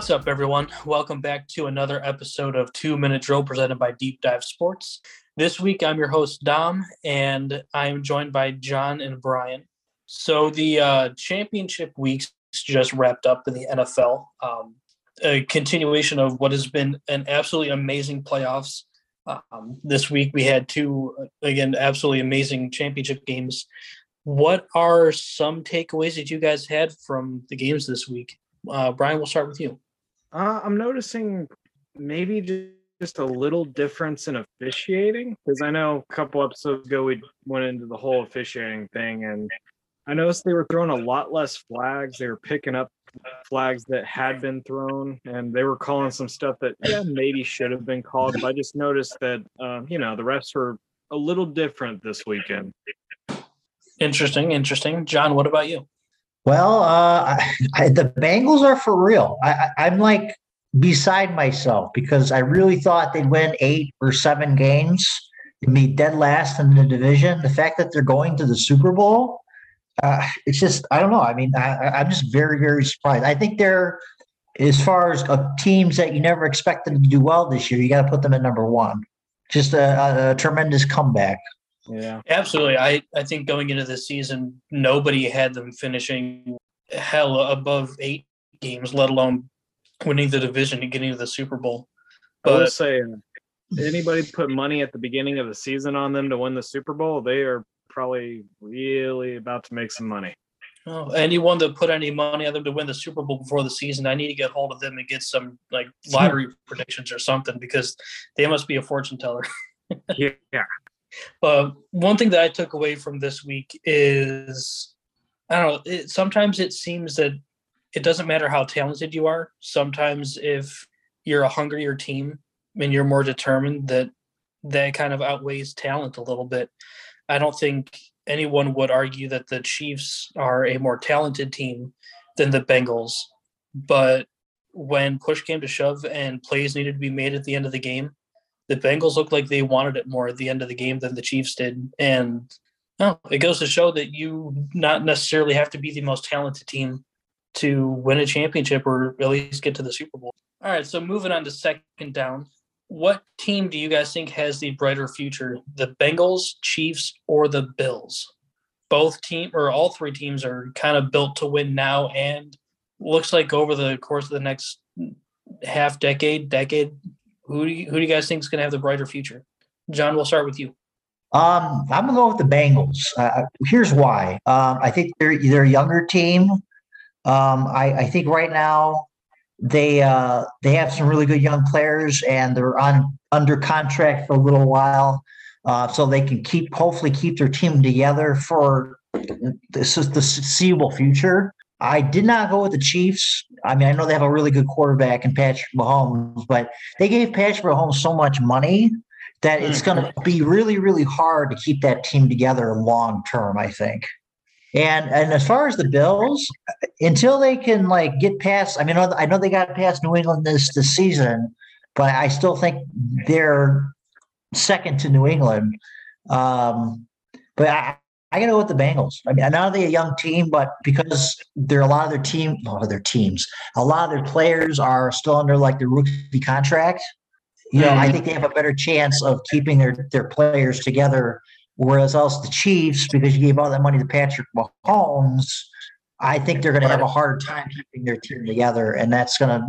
What's up, everyone? Welcome back to another episode of Two Minute Drill presented by Deep Dive Sports. This week, I'm your host, Dom, and I'm joined by John and Brian. So, the uh, championship weeks just wrapped up in the NFL. Um, a continuation of what has been an absolutely amazing playoffs. Um, this week, we had two, again, absolutely amazing championship games. What are some takeaways that you guys had from the games this week? Uh, Brian, we'll start with you. Uh, I'm noticing maybe ju- just a little difference in officiating because I know a couple episodes ago we went into the whole officiating thing, and I noticed they were throwing a lot less flags. They were picking up flags that had been thrown, and they were calling some stuff that yeah maybe should have been called. But I just noticed that um, you know the refs were a little different this weekend. Interesting, interesting. John, what about you? Well, uh, I, the Bengals are for real. I, I'm like beside myself because I really thought they'd win eight or seven games and be dead last in the division. The fact that they're going to the Super Bowl, uh, it's just I don't know. I mean, I, I'm just very very surprised. I think they're as far as uh, teams that you never expected to do well this year. You got to put them at number one. Just a, a, a tremendous comeback. Yeah, Absolutely. I, I think going into this season, nobody had them finishing hell above eight games, let alone winning the division and getting to the Super Bowl. I will But say, uh, anybody put money at the beginning of the season on them to win the Super Bowl, they are probably really about to make some money. oh, anyone that put any money on them to win the Super Bowl before the season, I need to get hold of them and get some like lottery predictions or something because they must be a fortune teller. Yeah, But one thing that I took away from this week is I don't know. It, sometimes it seems that it doesn't matter how talented you are. Sometimes if you're a hungrier team and you're more determined, that that kind of outweighs talent a little bit. I don't think anyone would argue that the Chiefs are a more talented team than the Bengals. But when push came to shove and plays needed to be made at the end of the game, the Bengals looked like they wanted it more at the end of the game than the Chiefs did. And no, it goes to show that you not necessarily have to be the most talented team to win a championship or at least get to the Super Bowl. All right, so moving on to second down. What team do you guys think has the brighter future? The Bengals, Chiefs, or the Bills? Both team or all three teams are kind of built to win now and looks like over the course of the next half decade, decade, who do you, who do you guys think is going to have the brighter future? John, we'll start with you. Um, I'm gonna go with the Bengals. Uh, here's why. Um, I think they're they're a younger team. Um, I, I think right now they uh, they have some really good young players, and they're on under contract for a little while, uh, so they can keep hopefully keep their team together for this is the foreseeable future. I did not go with the Chiefs. I mean, I know they have a really good quarterback in Patrick Mahomes, but they gave Patrick Mahomes so much money that it's going to be really, really hard to keep that team together long term. I think. And and as far as the Bills, until they can like get past, I mean, I know- I know they got past New England this this season, but I still think they're second to New England. Um, but I, I got to go with the Bengals. I mean, I know they're a young team, but because they're a lot of their team, a lot of their teams, a lot of their players are still under like the rookie contract. You know, I mm-hmm. think they have a better chance of keeping their their players together. Whereas else the Chiefs, because you gave all that money to Patrick Mahomes, I think they're going to have a harder time keeping their team together, and that's going to,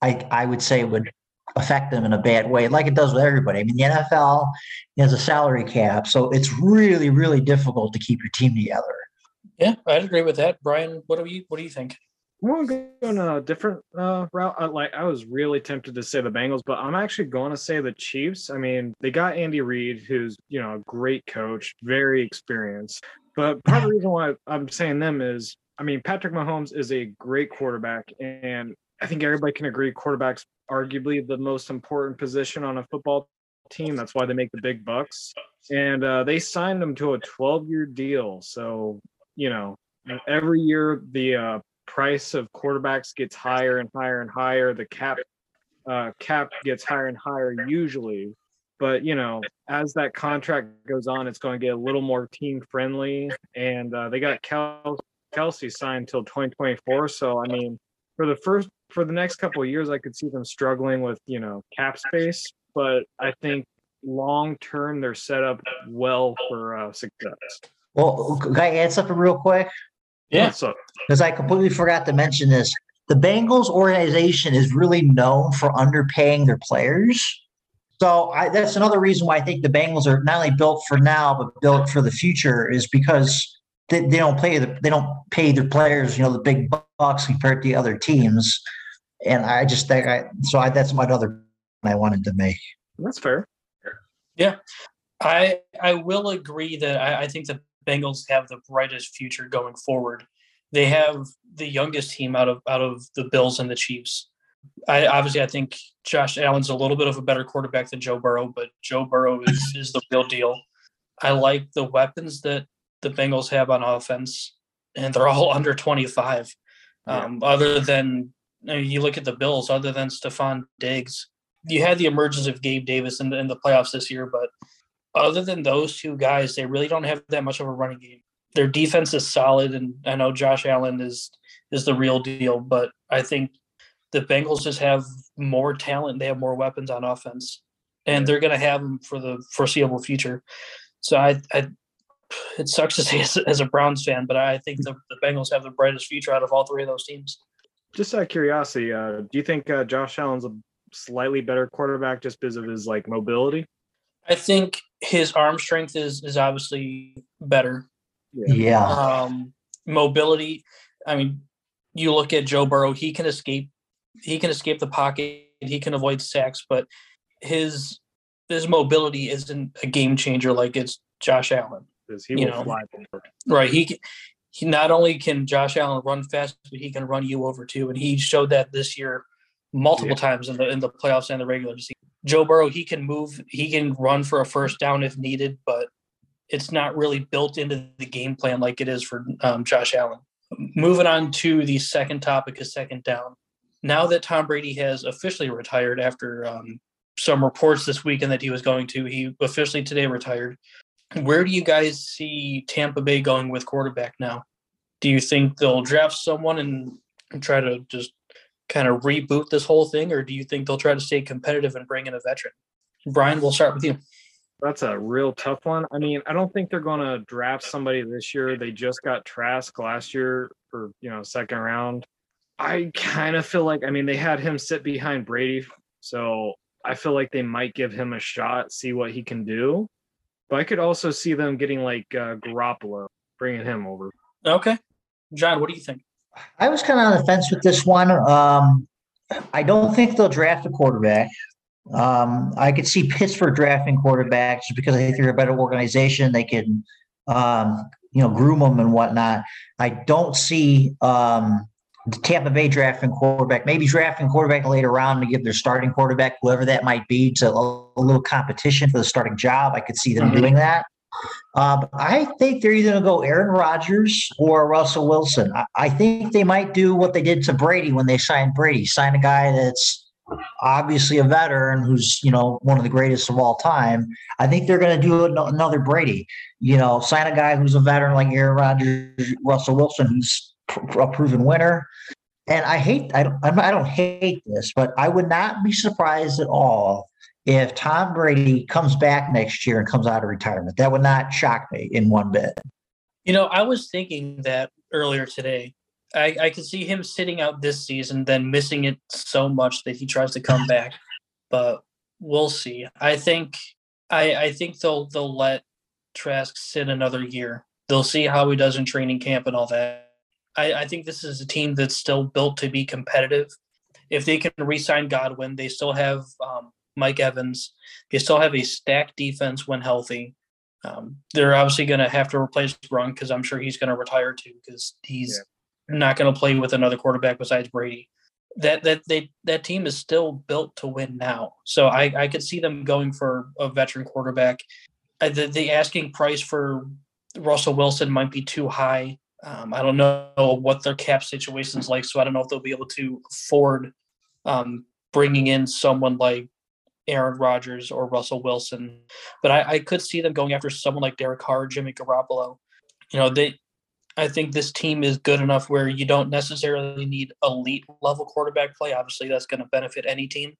I I would say, would affect them in a bad way, like it does with everybody. I mean, the NFL has a salary cap, so it's really really difficult to keep your team together. Yeah, I'd agree with that. Brian, what do you what do you think? I'm gonna a different uh, route. I, like I was really tempted to say the Bengals, but I'm actually going to say the Chiefs. I mean, they got Andy Reid, who's you know a great coach, very experienced. But part of the reason why I'm saying them is, I mean, Patrick Mahomes is a great quarterback, and I think everybody can agree quarterback's arguably the most important position on a football team. That's why they make the big bucks. And uh, they signed him to a 12 year deal. So, you know, every year the uh, price of quarterbacks gets higher and higher and higher. The cap uh, cap gets higher and higher usually. But you know, as that contract goes on, it's going to get a little more team friendly. And uh, they got Kel- Kelce signed until 2024. So I mean, for the first for the next couple of years, I could see them struggling with you know cap space. But I think long term, they're set up well for uh, success. Well, can I add something real quick? Yeah. So Because I completely forgot to mention this. The Bengals organization is really known for underpaying their players. So I, that's another reason why I think the Bengals are not only built for now but built for the future is because they, they don't pay the they don't pay their players you know the big bucks compared to the other teams. And I just think I so I, that's my other point I wanted to make. that's fair. Yeah, I I will agree that I, I think the Bengals have the brightest future going forward. They have the youngest team out of out of the Bills and the Chiefs. I obviously I think Josh Allen's a little bit of a better quarterback than Joe Burrow, but Joe Burrow is is the real deal. I like the weapons that the Bengals have on offense, and they're all under twenty five. Um, Other than I mean, you look at the Bills, other than Stefon Diggs, you had the emergence of Gabe Davis in the, in the playoffs this year, but other than those two guys, they really don't have that much of a running game. Their defense is solid, and I know Josh Allen is is the real deal, but I think the Bengals just have more talent. They have more weapons on offense, and they're going to have them for the foreseeable future. So I, I it sucks to say as, as a Browns fan, but I think the, the Bengals have the brightest future out of all three of those teams. Just out of curiosity, uh, do you think uh, Josh Allen's a slightly better quarterback just because of his like mobility? I think his arm strength is is obviously better. Yeah. um, mobility. I mean, you look at Joe Burrow; he can escape. He can escape the pocket. He can avoid sacks, but his his mobility isn't a game changer like it's Josh Allen. Because he You will know. fly over. Right? He can- he not only can Josh Allen run fast, but he can run you over too, and he showed that this year multiple Yeah. times in the in the playoffs and the regular season. Joe Burrow, he can move, he can run for a first down if needed, but it's not really built into the game plan like it is for um, Josh Allen. Moving on to the second topic is second down. Now that Tom Brady has officially retired after um, some reports this weekend that he was going to, he officially today retired. Where do you guys see Tampa Bay going with quarterback now? Do you think they'll draft someone and try to just kind of reboot this whole thing, or do you think they'll try to stay competitive and bring in a veteran? Brian, we'll start with you. That's a real tough one. I mean, I don't think they're going to draft somebody this year. They just got Trask last year for you know second round. I kind of feel like I mean they had him sit behind Brady, so I feel like they might give him a shot, see what he can do. But I could also see them getting like uh, Garoppolo, bringing him over. Okay. John, what do you think? I was kind of on the fence with this one. Um, I don't think they'll draft a quarterback. Um, I could see Pittsburgh drafting quarterbacks because I think they're a better organization. They can, um, you know, groom them and whatnot. I don't see um, the Tampa Bay drafting quarterback. Maybe drafting quarterback later round to give their starting quarterback, whoever that might be, to a, a little competition for the starting job. I could see them Mhm. doing that. Um, I think they're either going to go Aaron Rodgers or Russell Wilson. I, I think they might do what they did to Brady when they signed Brady, sign a guy that's obviously a veteran who's you know one of the greatest of all time. I think they're going to do an- another Brady. You know, sign a guy who's a veteran like Aaron Rodgers, Russell Wilson, who's a proven winner. And I hate I don't I'm- don't hate this, but I would not be surprised at all if Tom Brady comes back next year and comes out of retirement. That would not shock me in one bit. You know, I was thinking that earlier today. I, I could see him sitting out this season, then missing it so much that he tries to come back. But we'll see. I think I, I think they'll they'll let Trask sit another year. They'll see how he does in training camp and all that. I, I think this is a team that's still built to be competitive. If they can re-sign Godwin, they still have um, Mike Evans. They still have a stacked defense when healthy. Um, they're obviously going to have to replace Gronk because I'm sure he's going to retire too because he's not going to play with another quarterback besides Brady. That that they that team is still built to win now. So I I could see them going for a veteran quarterback. Uh, the, the asking price for Russell Wilson might be too high. Um, I don't know what their cap situation is like, so I don't know if they'll be able to afford um, bringing in someone like Aaron Rodgers or Russell Wilson, but I, I could see them going after someone like Derek Carr, Jimmy Garoppolo. You know, they I think this team is good enough where you don't necessarily need elite level quarterback play. Obviously, that's going to benefit any team,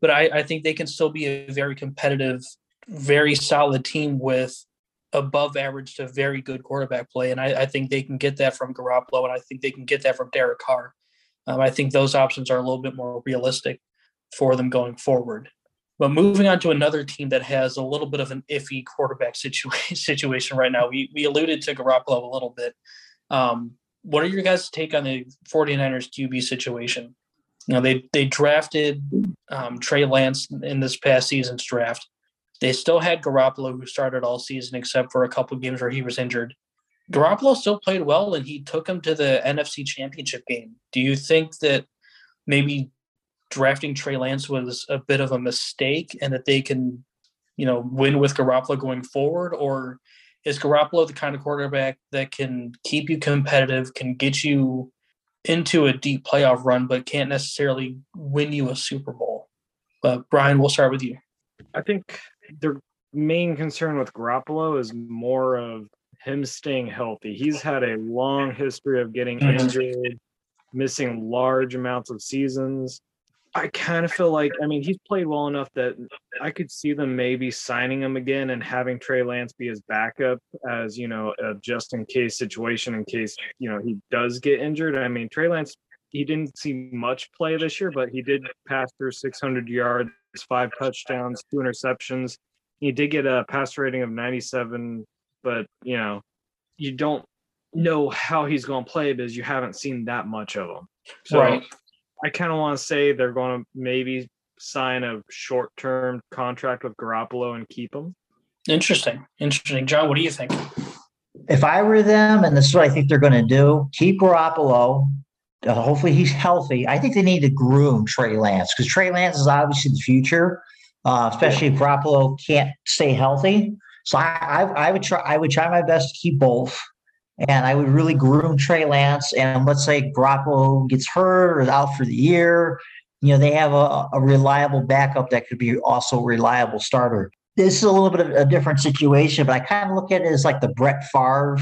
but I, I think they can still be a very competitive, very solid team with above average to very good quarterback play. And I, I, think they can get that from Garoppolo, and I think they can get that from Derek Carr. Um, I think those options are a little bit more realistic for them going forward. But moving on to another team that has a little bit of an iffy quarterback situa- situation right now, we, we alluded to Garoppolo a little bit. Um, what are your guys' take on the 49ers QB situation? You know, they, they drafted um, Trey Lance in this past season's draft. They still had Garoppolo, who started all season except for a couple games where he was injured. Garoppolo still played well, and he took him to the NFC Championship game. Do you think that maybe drafting Trey Lance was a bit of a mistake and that they can, you know, win with Garoppolo going forward? Or is Garoppolo the kind of quarterback that can keep you competitive, can get you into a deep playoff run, but can't necessarily win you a Super Bowl? But Brian, we'll start with you. I think their main concern with Garoppolo is more of him staying healthy. He's had a long history of getting mm-hmm. injured, missing large amounts of seasons. I kind of feel like I mean he's played well enough that I could see them maybe signing him again and having Trey Lance be his backup as you know a just in case situation in case you know he does get injured. I mean Trey Lance he didn't see much play this year, but he did pass through 600 yards, five touchdowns, two interceptions. He did get a passer rating of 97, but you know you don't know how he's going to play because you haven't seen that much of him. So right. I kind of want to say they're going to maybe sign a short term contract with Garoppolo and keep him. Interesting. Interesting. John, what do you think? If I were them, and this is what I think they're going to do, keep Garoppolo. Uh, hopefully he's healthy. I think they need to groom Trey Lance because Trey Lance is obviously the future, uh, especially if Garoppolo can't stay healthy. So I, I, I would try. I would try my best to keep both and I would really groom Trey Lance. And let's say Garoppolo gets hurt or is out for the year, you know, they have a, a, reliable backup that could be also a reliable starter. This is a little bit of a different situation, but I kind of look at it as like the Brett Favre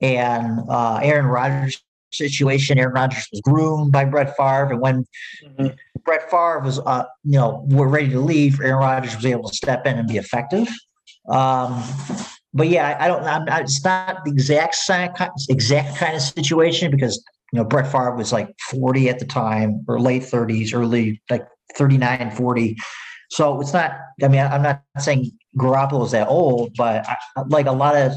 and uh, Aaron Rodgers situation. Aaron Rodgers was groomed by Brett Favre, and when mm-hmm. Brett Favre was, uh, you know, we're ready to leave, Aaron Rodgers was able to step in and be effective. Um, but yeah, I, don't. I'm not, it's not the exact exact kind of situation because you know Brett Favre was like 40 at the time, or late 30s, early like 39, 40. So it's not. I mean, I'm not saying Garoppolo is that old, but I, like a lot of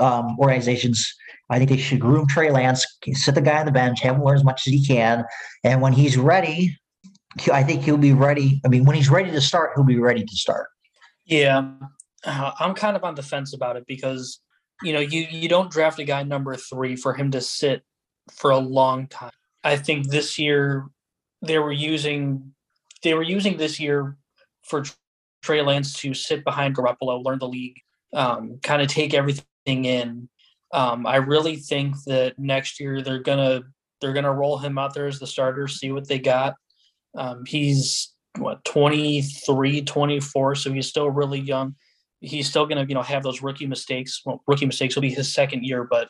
um, organizations, I think they should groom Trey Lance, sit the guy on the bench, have him learn as much as he can, and when he's ready, I think he'll be ready. I mean, when he's ready to start, he'll be ready to start. Yeah, uh, I'm kind of on the fence about it because you know you you don't draft a guy number three for him to sit for a long time. I think this year they were using they were using this year for Trey Lance to sit behind Garoppolo, learn the league, um, kind of take everything in. Um, I really think that next year they're gonna they're gonna roll him out there as the starter, see what they got. Um, he's what 23, 24, so he's still really young he's still to you know have those rookie mistakes. Well, rookie mistakes will be his second year, but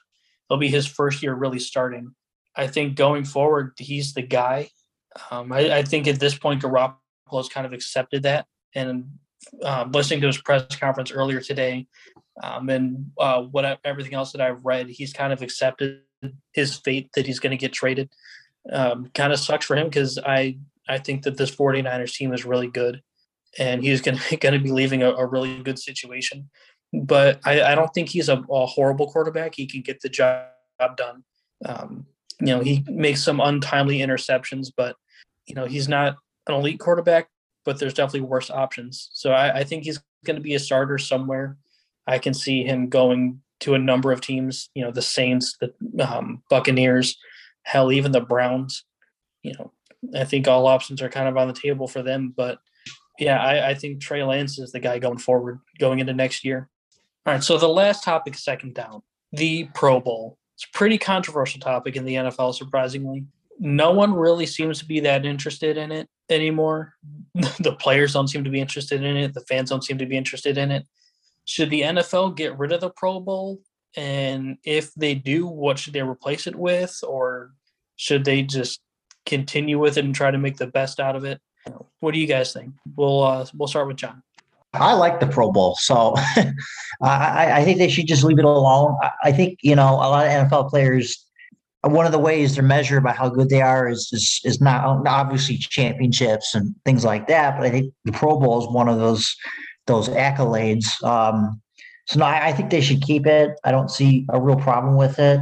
it'll be his first year really starting. I think going forward, he's the guy. Um, I, I, think at this point, Garoppolo has kind of accepted that. And uh, listening to his press conference earlier today, um, and uh, what everything else that I've read, he's kind of accepted his fate that he's going to get traded. Um, kind of sucks for him because I I think that this 49ers team is really good and he's going to be leaving a, a, really good situation. But I, I don't think he's a, a, horrible quarterback. He can get the job done. Um, you know, he makes some untimely interceptions, but you know he's not an elite quarterback. But there's definitely worse options. So I, I think he's going to be a starter somewhere. I can see him going to a number of teams. You know, the Saints, the um, Buccaneers, hell, even the Browns. You know, I think all options are kind of on the table for them. But yeah, I, I think Trey Lance is the guy going forward, going into next year. All right, so the last topic, second down, the Pro Bowl. It's a pretty controversial topic in the NFL, surprisingly. No one really seems to be that interested in it anymore. the players don't seem to be interested in it. The fans don't seem to be interested in it. Should the NFL get rid of the Pro Bowl? And if they do, what should they replace it with? Or should they just continue with it and try to make the best out of it? What do you guys think? We'll uh, we'll start with John. I like the Pro Bowl, so I, I think they should just leave it alone. I, think you know a lot of NFL players. One of the ways they're measured by how good they are is is, is not obviously championships and things like that. But I think the Pro Bowl is one of those those accolades. Um, so no, I, I think they should keep it. I don't see a real problem with it.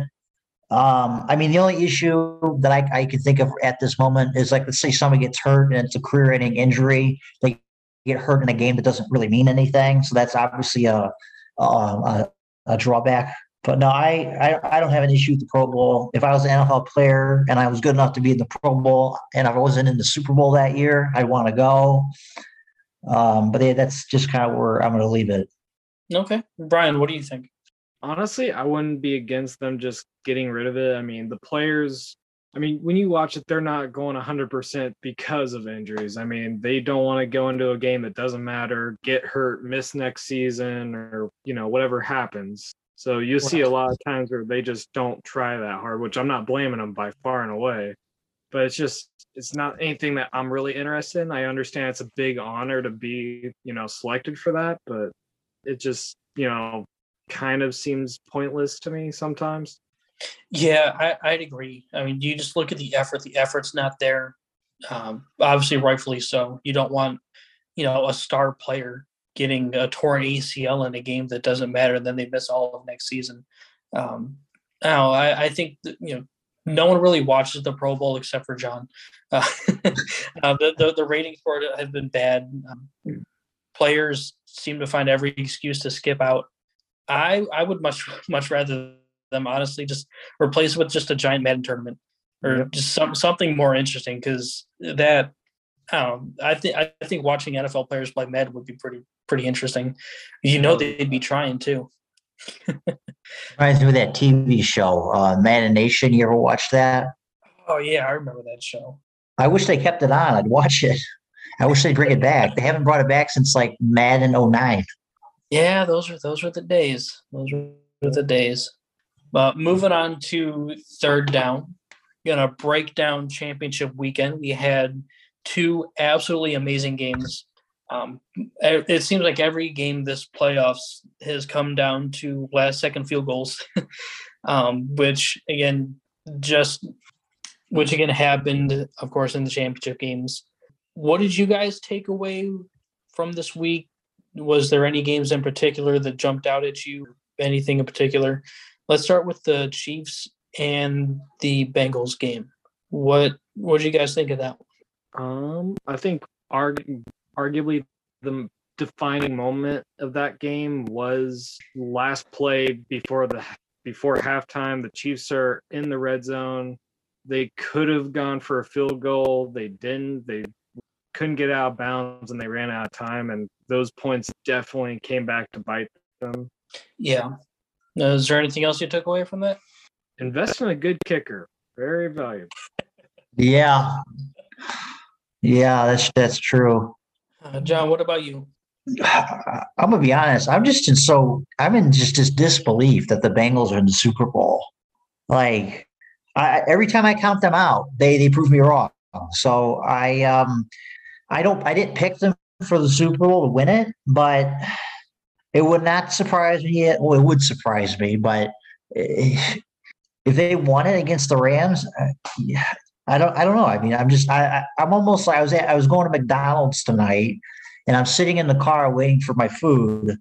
Um, I mean, the only issue that I, I can think of at this moment is like, let's say somebody gets hurt and it's a career-ending injury. They get hurt in a game that doesn't really mean anything. So that's obviously a a, a drawback. But no, I, I I don't have an issue with the Pro Bowl. If I was an NFL player and I was good enough to be in the Pro Bowl and I wasn't in the Super Bowl that year, I'd want to go. Um, but yeah, that's just kind of where I'm going to leave it. Okay, Brian, what do you think? Honestly, I wouldn't be against them just getting rid of it. I mean, the players I mean, when you watch it, they're not going 100% because of injuries. I mean, they don't want to go into a game that doesn't matter, get hurt, miss next season, or, you know, whatever happens. So you see a lot of times where they just don't try that hard, which I'm not blaming them by far and away. But it's just, it's not anything that I'm really interested in. I understand it's a big honor to be, you know, selected for that, but it just, you know, kind of seems pointless to me sometimes. Yeah, I, I'd agree. I mean, you just look at the effort. The effort's not there. Um, obviously, rightfully so. You don't want, you know, a star player getting a torn ACL in a game that doesn't matter. and Then they miss all of next season. Um, now, I, I think that, you know no one really watches the Pro Bowl except for John. Uh, uh, the, the, the ratings for it have been bad. Um, players seem to find every excuse to skip out. I I would much much rather them honestly just replace it with just a giant Madden tournament or yep. just some something more interesting because that I I think I think watching NFL players play Madden would be pretty pretty interesting. You know they'd be trying too. Reminds me of that TV show, uh, Madden Nation. You ever watch that? Oh yeah, I remember that show. I wish they kept it on. I'd watch it. I wish they'd bring it back. They haven't brought it back since like Madden 09. Yeah, those are those were the days. Those were the days. But moving on to third down, gonna break down championship weekend. We had two absolutely amazing games. Um, it seems like every game this playoffs has come down to last second field goals, um, which again just which again happened, of course, in the championship games. What did you guys take away from this week? Was there any games in particular that jumped out at you? Anything in particular? Let's start with the Chiefs and the Bengals game. What what did you guys think of that? Um, I think arg- arguably the defining moment of that game was last play before the before halftime. The Chiefs are in the red zone. They could have gone for a field goal. They didn't. They couldn't get out of bounds and they ran out of time. And those points definitely came back to bite them. Yeah. Uh, is there anything else you took away from that? Invest in a good kicker. Very valuable. Yeah. Yeah, that's that's true. Uh, John, what about you? I'm gonna be honest. I'm just in so I'm in just this disbelief that the Bengals are in the Super Bowl. Like I, every time I count them out, they they prove me wrong. So I um I don't I didn't pick them for the Super Bowl to win it, but it would not surprise me. Yet. Well, it would surprise me, but if they won it against the Rams, uh, I don't. I don't know. I mean, I'm just. I, I'm almost like I was. At, I was going to McDonald's tonight, and I'm sitting in the car waiting for my food,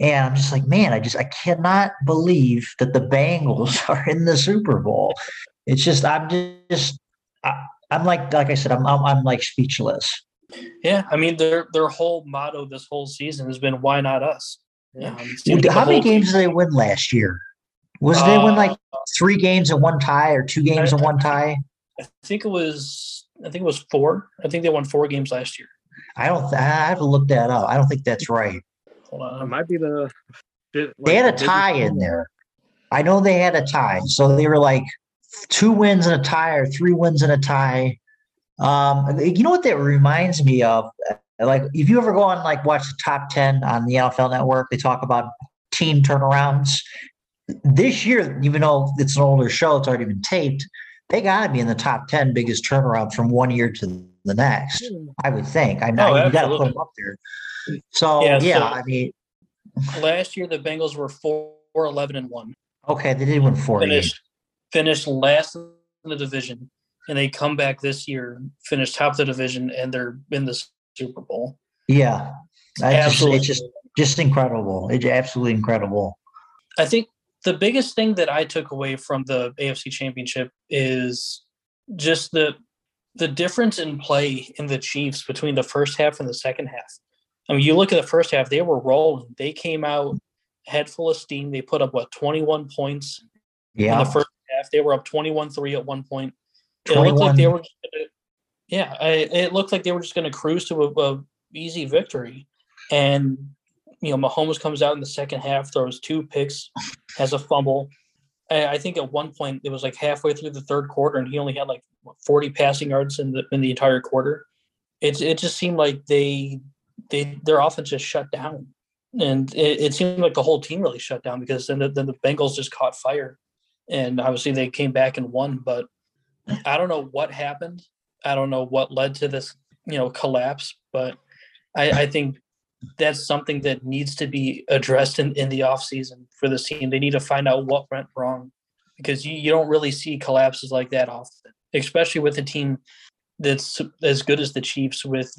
and I'm just like, man, I just I cannot believe that the Bengals are in the Super Bowl. It's just I'm just I, am like like I said I'm, I'm I'm like speechless. Yeah, I mean their their whole motto this whole season has been "Why not us." Yeah. Um, how many games did they win last year? Was uh, they win like uh, three games and one tie, or two games I, and one tie? I think it was. I think it was four. I think they won four games last year. I don't. I have to look that up. I don't think that's right. Hold on. It might be the. Like they had a tie in there. I know they had a tie, so they were like two wins and a tie, or three wins and a tie. Um, you know what that reminds me of? Like, if you ever go on like watch the top ten on the NFL Network, they talk about team turnarounds. This year, even though it's an older show, it's already been taped. They got to be in the top ten biggest turnaround from one year to the next. Hmm. I would think. I know Oh, you got to put them up there. So Yeah, yeah, so- I mean, Last year, the Bengals were 4 11 and 1. okay, they did win four games. Finished, finished last in the division. And they come back this year, finish top of the division, and they're in the Super Bowl. Yeah, I just, Absolutely. it's just just incredible. It's absolutely incredible. I think the biggest thing that I took away from the AFC Championship is just the the difference in play in the Chiefs between the first half and the second half. I mean, you look at the first half; they were rolling. They came out head full of steam. They put up what twenty one points in Yeah, the first half. They were up 21-3 at one point. It looked like they were. Gonna, yeah, I, it looked like they were just going to cruise to a, a easy victory, and you know Mahomes comes out in the second half, throws two picks, has a fumble. I, I think at one point it was like halfway through the third quarter, and he only had like forty passing yards in the in the entire quarter. It it just seemed like they they their offense just shut down, and it, it seemed like the whole team really shut down because then the, then the Bengals just caught fire, and obviously they came back and won. But I don't know what happened. I don't know what led to this you know collapse, but I, I think that's something that needs to be addressed in, in the offseason for this team. They need to find out what went wrong because you, you don't really see collapses like that often, especially with a team that's as good as the Chiefs with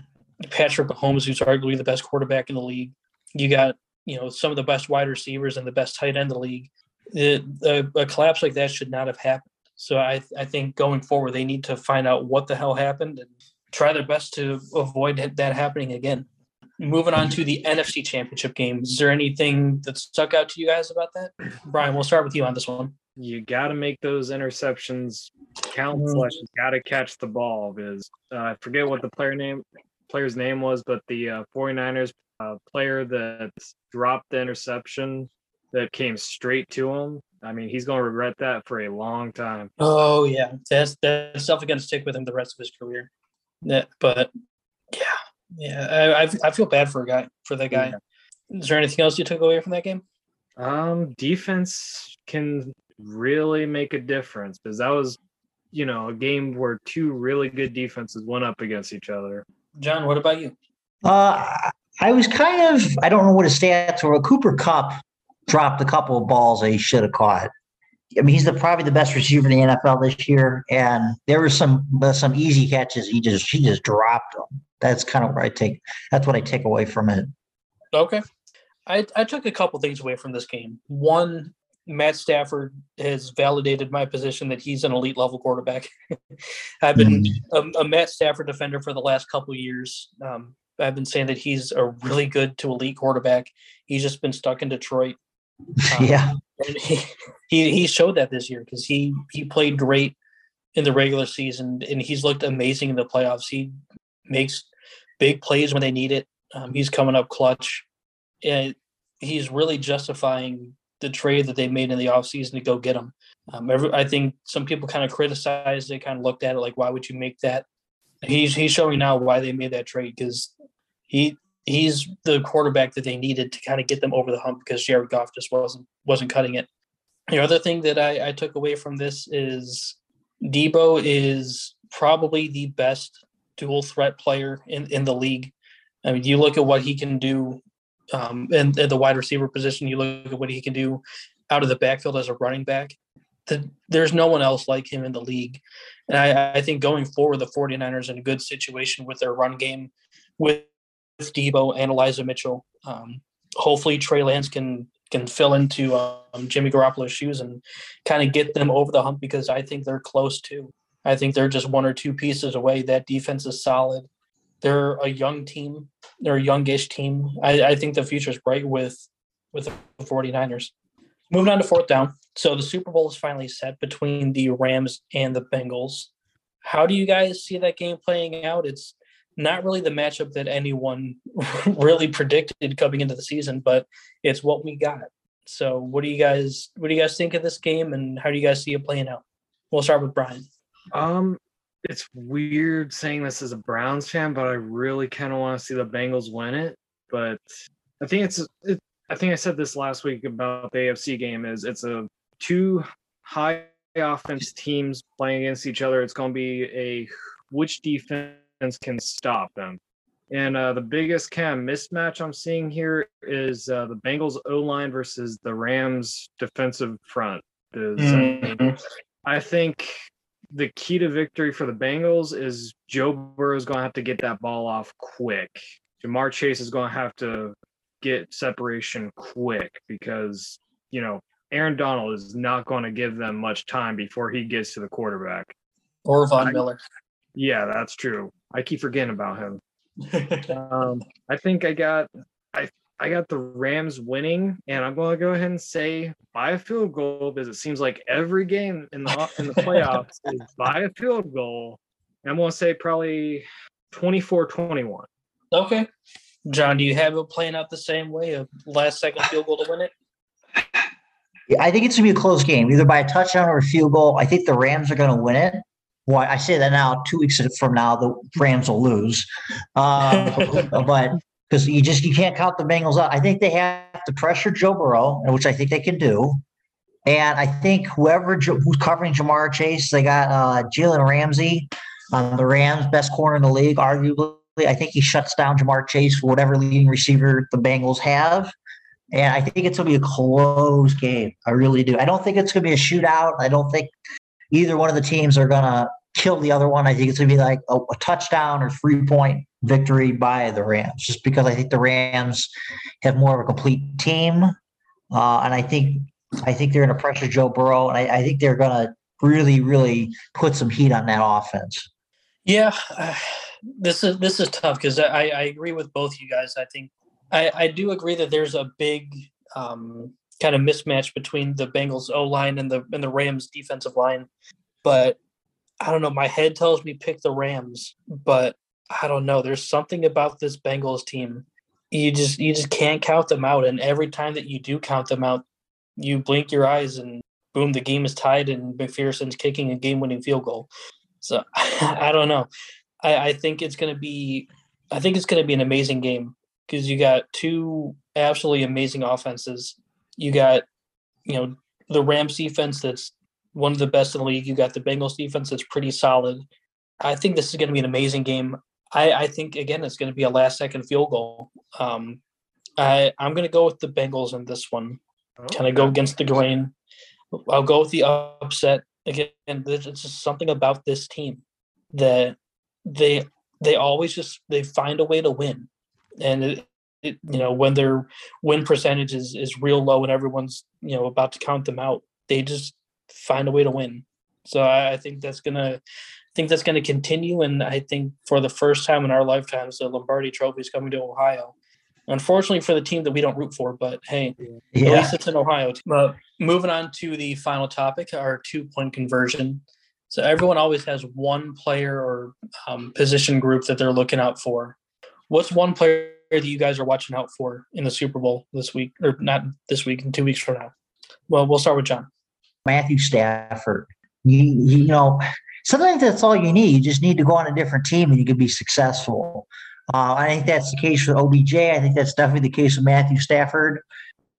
Patrick Mahomes, who's arguably the best quarterback in the league. You got, you know, some of the best wide receivers and the best tight end in the league. It, a, a collapse like that should not have happened. So I, I think going forward, they need to find out what the hell happened and try their best to avoid that happening again moving on to the NFC Championship game. Is there anything that stuck out to you guys about that? Brian, we'll start with you on this one. You got to make those interceptions count. Mhm. Slash, you got to catch the ball. Because uh, I forget what the player name player's name was, but the uh, 49ers uh, player that dropped the interception that came straight to him. I mean, he's going to regret that for a long time. Oh yeah, that's that's definitely going to stick with him the rest of his career. Yeah, but yeah, yeah, I I, I feel bad for a guy for that guy. Is there anything else you took away from that game? Um, defense can really make a difference because that was, you know, a game where two really good defenses went up against each other. John, what about you? Uh, I was kind of, I don't know what his stats were. Cooper Kupp dropped a couple of balls that he should have caught. I mean, he's the, probably the best receiver in the NFL this year, and there were some uh, some easy catches. He just he just dropped them. That's kind of where I take. That's what I take away from it. Okay. I, I took a couple things away from this game. One, Matt Stafford has validated my position that he's an elite level quarterback. I've been a, a Matt Stafford defender for the last couple of years. Um, I've been saying that he's a really good to elite quarterback. He's just been stuck in Detroit. Um, yeah, he, he he showed that this year because he he played great in the regular season and he's looked amazing in the playoffs. He makes big plays when they need it. Um, he's coming up clutch, and he's really justifying the trade that they made in the offseason to go get him. Um, every, I think some people kind of criticized it, kind of looked at it like, why would you make that? He's he's showing now why they made that trade because he he's the quarterback that they needed to kind of get them over the hump because Jared Goff just wasn't wasn't cutting it. The other thing that I, I took away from this is Deebo is probably the best dual threat player in, in the league. I mean, you look at what he can do um, the wide receiver position, you look at what he can do out of the backfield as a running back. The, there's no one else like him in the league. And I, I think going forward, the 49ers in a good situation with their run game with Deebo and Elijah Mitchell. Um, hopefully, Trey Lance can can fill into um, Jimmy Garoppolo's shoes and kind of get them over the hump because I think they're close too. I think they're just one or two pieces away. That defense is solid. They're a young team. They're a youngish team. I, I think the future is bright with with the 49ers. Moving on to fourth down. So the Super Bowl is finally set between the Rams and the Bengals. How do you guys see that game playing out? It's not really the matchup that anyone really predicted coming into the season, but it's what we got. So what do you guys what do you guys think of this game and how do you guys see it playing out? We'll start with Brian. Um, it's weird saying this as a Browns fan, but I really kind of want to see the Bengals win it. But I think it's it, I think I said this last week about the AFC game is it's a two high offense teams playing against each other. It's going to be a which defense can stop them. And uh, the biggest kind of mismatch I'm seeing here is uh, the Bengals O line versus the Rams defensive front. Is, Mhm. I think the key to victory for the Bengals is Joe Burrow is going to have to get that ball off quick. Ja'Marr Chase is going to have to get separation quick because, you know, Aaron Donald is not going to give them much time before he gets to the quarterback. Or Von I- Miller. Yeah, that's true. I keep forgetting about him. Um, I think I got I I got the Rams winning, and I'm going to go ahead and say by a field goal because it seems like every game in the in the playoffs is by a field goal. And I'm going to say probably 24-21. okay. John, do you have it playing out the same way? A last second field goal to win it? Yeah, I think it's gonna be a close game, either by a touchdown or a field goal. I think the Rams are gonna win it. Well, I say that now. Two weeks from now, the Rams will lose. Um, but because you just you can't count the Bengals out. I think they have to pressure Joe Burrow, which I think they can do. And I think whoever who's covering Ja'Marr Chase, they got uh, Jalen Ramsey on the Rams, best corner in the league, arguably. I think he shuts down Ja'Marr Chase for whatever leading receiver the Bengals have. And I think it's going to be a close game. I really do. I don't think it's going to be a shootout. I don't think either one of the teams are going to kill the other one. I think it's going to be like a, a touchdown or three point victory by the Rams, just because I think the Rams have more of a complete team. Uh, and I think I think they're going to pressure Joe Burrow, and I, I think they're going to really, really put some heat on that offense. Yeah, uh, this is this is tough because I, I agree with both you guys. I think I, I do agree that there's a big um, kind of mismatch between the Bengals O line and the and the Rams defensive line, but I don't know. My head tells me pick the Rams, but I don't know. There's something about this Bengals team. You just you just can't count them out, and every time that you do count them out, you blink your eyes and boom, the game is tied, and McPherson's kicking a game-winning field goal. So I don't know. I, I think it's going to be. I think it's going to be an amazing game because you got two absolutely amazing offenses. You got, you know, the Rams defense that's one of the best in the league. You got the Bengals defense that's pretty solid. I think this is going to be an amazing game. I, I think again it's going to be a last second field goal. Um, I I'm going to go with the Bengals in this one. Can I go against the grain? I'll go with the upset again. There's just something about this team that they they always just they find a way to win, and it, it, you know when their win percentage is is real low and everyone's you know about to count them out, they just find a way to win. So I, I think that's gonna I think that's gonna continue, and I think for the first time in our lifetimes, the Lombardi Trophy is coming to Ohio. Unfortunately for the team that we don't root for, but hey, at least it's in Ohio. But moving on to the final topic, our two point conversion. So everyone always has one player or um, position group that they're looking out for. What's one player that you guys are watching out for in the Super Bowl this week, or not this week, in two weeks from now? Well, we'll start with John. Matthew Stafford. You, you know, sometimes that's all you need. You just need to go on a different team and you can be successful. Uh, I think that's the case with OBJ. I think that's definitely the case with Matthew Stafford.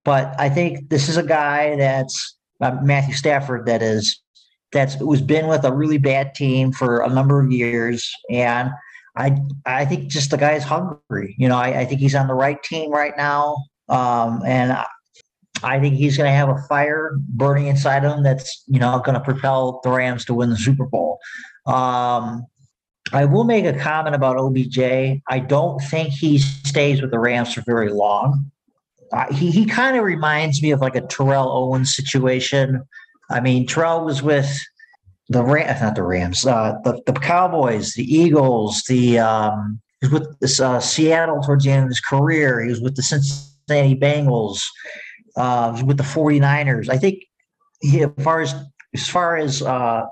But I think this is a guy that's uh, Matthew Stafford that is that's was been with a really bad team for a number of years, and I I think just the guy's hungry. You know, I, I think he's on the right team right now, um, and I, think he's going to have a fire burning inside of him that's you know going to propel the Rams to win the Super Bowl. Um, I will make a comment about OBJ. I don't think he stays with the Rams for very long. Uh, he he kind of reminds me of like a Terrell Owens situation. I mean, Terrell was with the Rams, not the Rams, uh, the the Cowboys, the Eagles, the um, he was with this uh, Seattle towards the end of his career. He was with the Cincinnati Bengals. Uh, with the 49ers. I think he, as far as as far as uh,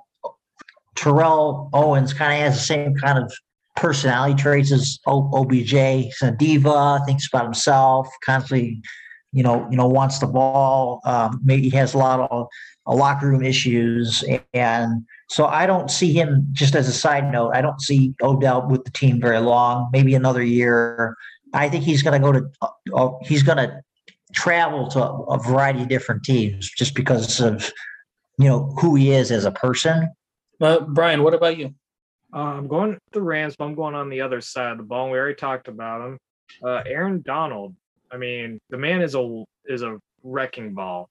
Terrell Owens kind of has the same kind of personality traits as o- OBJ. He's a diva, thinks about himself, constantly, you know, you know, wants the ball. Um, maybe he has a lot of uh, locker room issues, and So I don't see him. Just as a side note, I don't see Odell with the team very long. Maybe another year. I think he's going to go to. Uh, he's going to travel to a variety of different teams just because of you know who he is as a person. Uh, Brian, what about you? Uh, I'm going the Rams, but I'm going on the other side of the ball. We already talked about him. Uh, Aaron Donald. I mean, the man is a is a wrecking ball,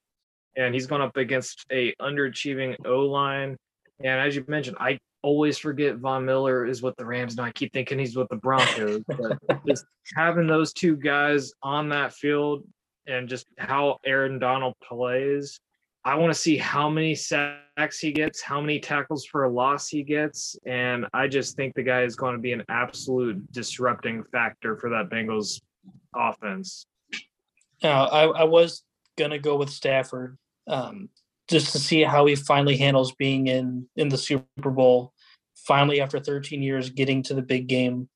and he's going up against a underachieving O line. And as you mentioned, I always forget Von Miller is with the Rams. Now I keep thinking he's with the Broncos. but just having those two guys on that field and just how Aaron Donald plays, I want to see how many sacks he gets, how many tackles for a loss he gets, and I just think the guy is going to be an absolute disrupting factor for that Bengals offense. Uh, I, I was gonna go with Stafford, um, just to see how he finally handles being in in the Super Bowl. Finally, after 13 years, getting to the big game.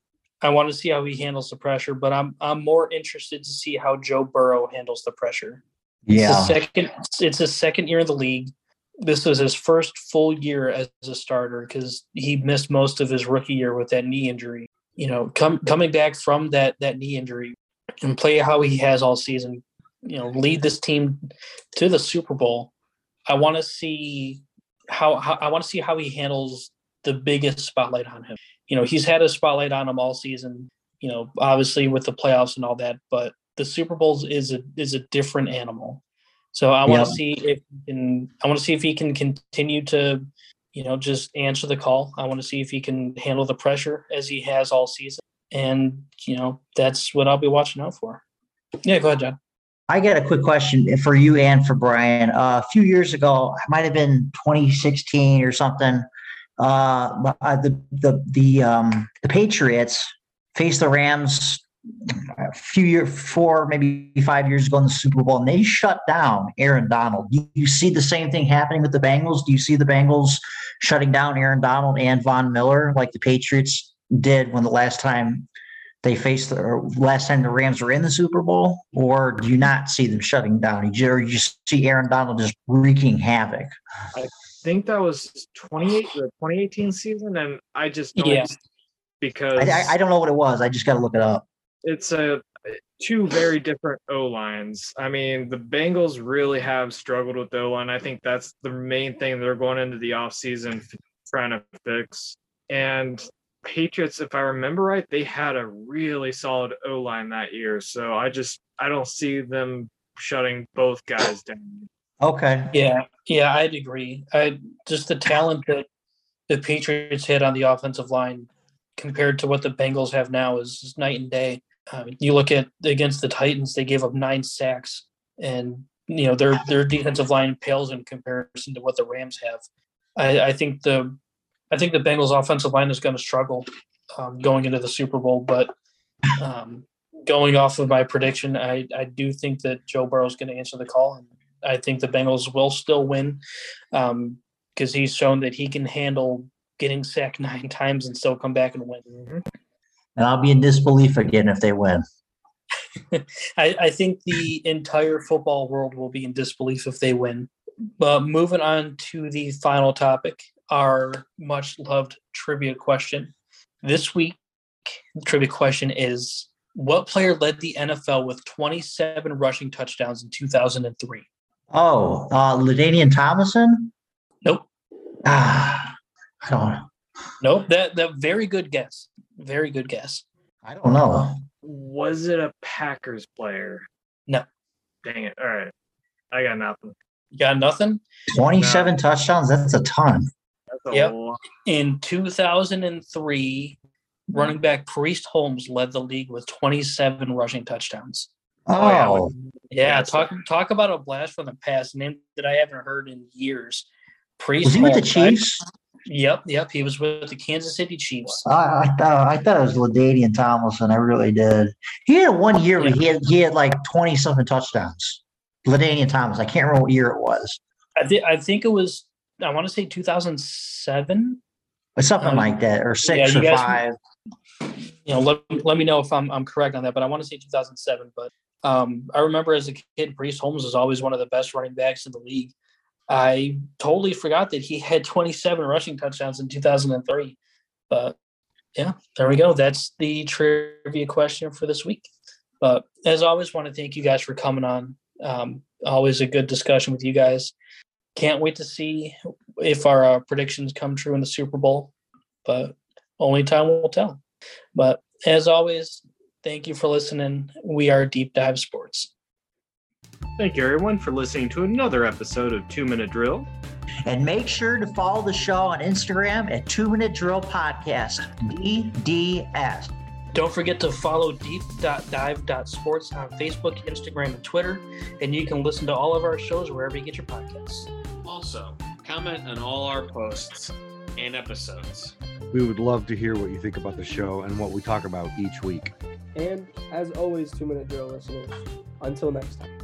I want to see how he handles the pressure, but I'm I'm more interested to see how Joe Burrow handles the pressure. Yeah, It's his second. It's his second year in the league. This was his first full year as a starter because he missed most of his rookie year with that knee injury. You know, come coming back from that that knee injury and play how he has all season. You know, lead this team to the Super Bowl. I want to see how, how I want to see how he handles the biggest spotlight on him. You know, he's had a spotlight on him all season. You know, obviously with the playoffs and all that, but the Super Bowls is a is a different animal. So I want to Yep. see if he can I want to see if he can continue to, you know, just answer the call. I want to see if he can handle the pressure as he has all season. And, you know, that's what I'll be watching out for. Yeah, go ahead, John. I got a quick question for you and for Brian. Uh, a few years ago, it might have been 2016 or something. Uh, uh, the the the um, the Patriots faced the Rams a few years, four maybe five years ago in the Super Bowl, and they shut down Aaron Donald. Do you see the same thing happening with the Bengals? Do you see the Bengals shutting down Aaron Donald and Von Miller like the Patriots did when the last time they faced the last time the Rams were in the Super Bowl, or do you not see them shutting down? Or you just see Aaron Donald just wreaking havoc? I think that was 28 the 2018 season, and I just don't Yeah. because I, I, I don't know what it was. I just got to look it up. it's a two very different O lines. I mean, the Bengals really have struggled with O line. I think that's the main thing they're going into the offseason f- trying to fix. And Patriots, if I remember right, they had a really solid O line that year. So I just I don't see them shutting both guys down. Okay. Yeah, yeah, I'd agree. I just the talent that the Patriots had on the offensive line compared to what the Bengals have now is night and day. Um, you look at against the Titans, they gave up nine sacks, and you know their their defensive line pales in comparison to what the Rams have. I, I think the I think the Bengals offensive line is going to struggle um, going into the Super Bowl, but um, going off of my prediction, I, I do think that Joe Burrow is going to answer the call, and I think the Bengals will still win um, because he's shown that he can handle getting sacked nine times and still come back and win. Mm-hmm. And I'll be in disbelief again if they win. I, I think the entire football world will be in disbelief if they win. But moving on to the final topic, our much loved trivia question. This week, the trivia question is What player led the NFL with 27 rushing touchdowns in 2003? Oh, uh, LaDainian Tomlinson? Nope. Ah, I don't. Know. Nope. That, that very good guess. Very good guess. I don't know. Was it a Packers player? No. Dang it. All right. I got nothing. You got nothing? Twenty-seven touchdowns. That's a ton. That's a Yep. lot. In 2003, running back Priest Holmes led the league with 27 rushing touchdowns. Yeah, Oh, Yeah, Yes. talk talk about a blast from the past, name that I haven't heard in years. Priest was he with the Holmes, I- Chiefs? yep, yep. He was with the Kansas City Chiefs. I, I thought I thought it was LaDainian Tomlinson. I really did. He had one year where he had he had like twenty something touchdowns. LaDainian Thomas. I can't remember what year it was, I think I think it was I want to say 2007. but something Um, like that, or six you or guys- five. You know, let, let me know if I'm I'm correct on that, but I want to say 2007. But um, I remember as a kid, Priest Holmes was always one of the best running backs in the league. I totally forgot that he had 27 rushing touchdowns in 2003. But yeah, there we go. That's the trivia question for this week. But as always, want to thank you guys for coming on. Um, always a good discussion with you guys. Can't wait to see if our uh, predictions come true in the Super Bowl, but only time will tell. But as always, thank you for listening. We are Deep Dive Sports. Thank you, everyone, for listening to another episode of Two Minute Drill. And make sure to follow the show on Instagram at Two Minute Drill Podcast, DDS. Don't forget to follow deep.dive.sports on Facebook, Instagram, and Twitter. And you can listen to all of our shows wherever you get your podcasts. Also, comment on all our posts and episodes. We would love to hear what you think about the show and what we talk about each week. And as always, two minute drill listeners, until next time.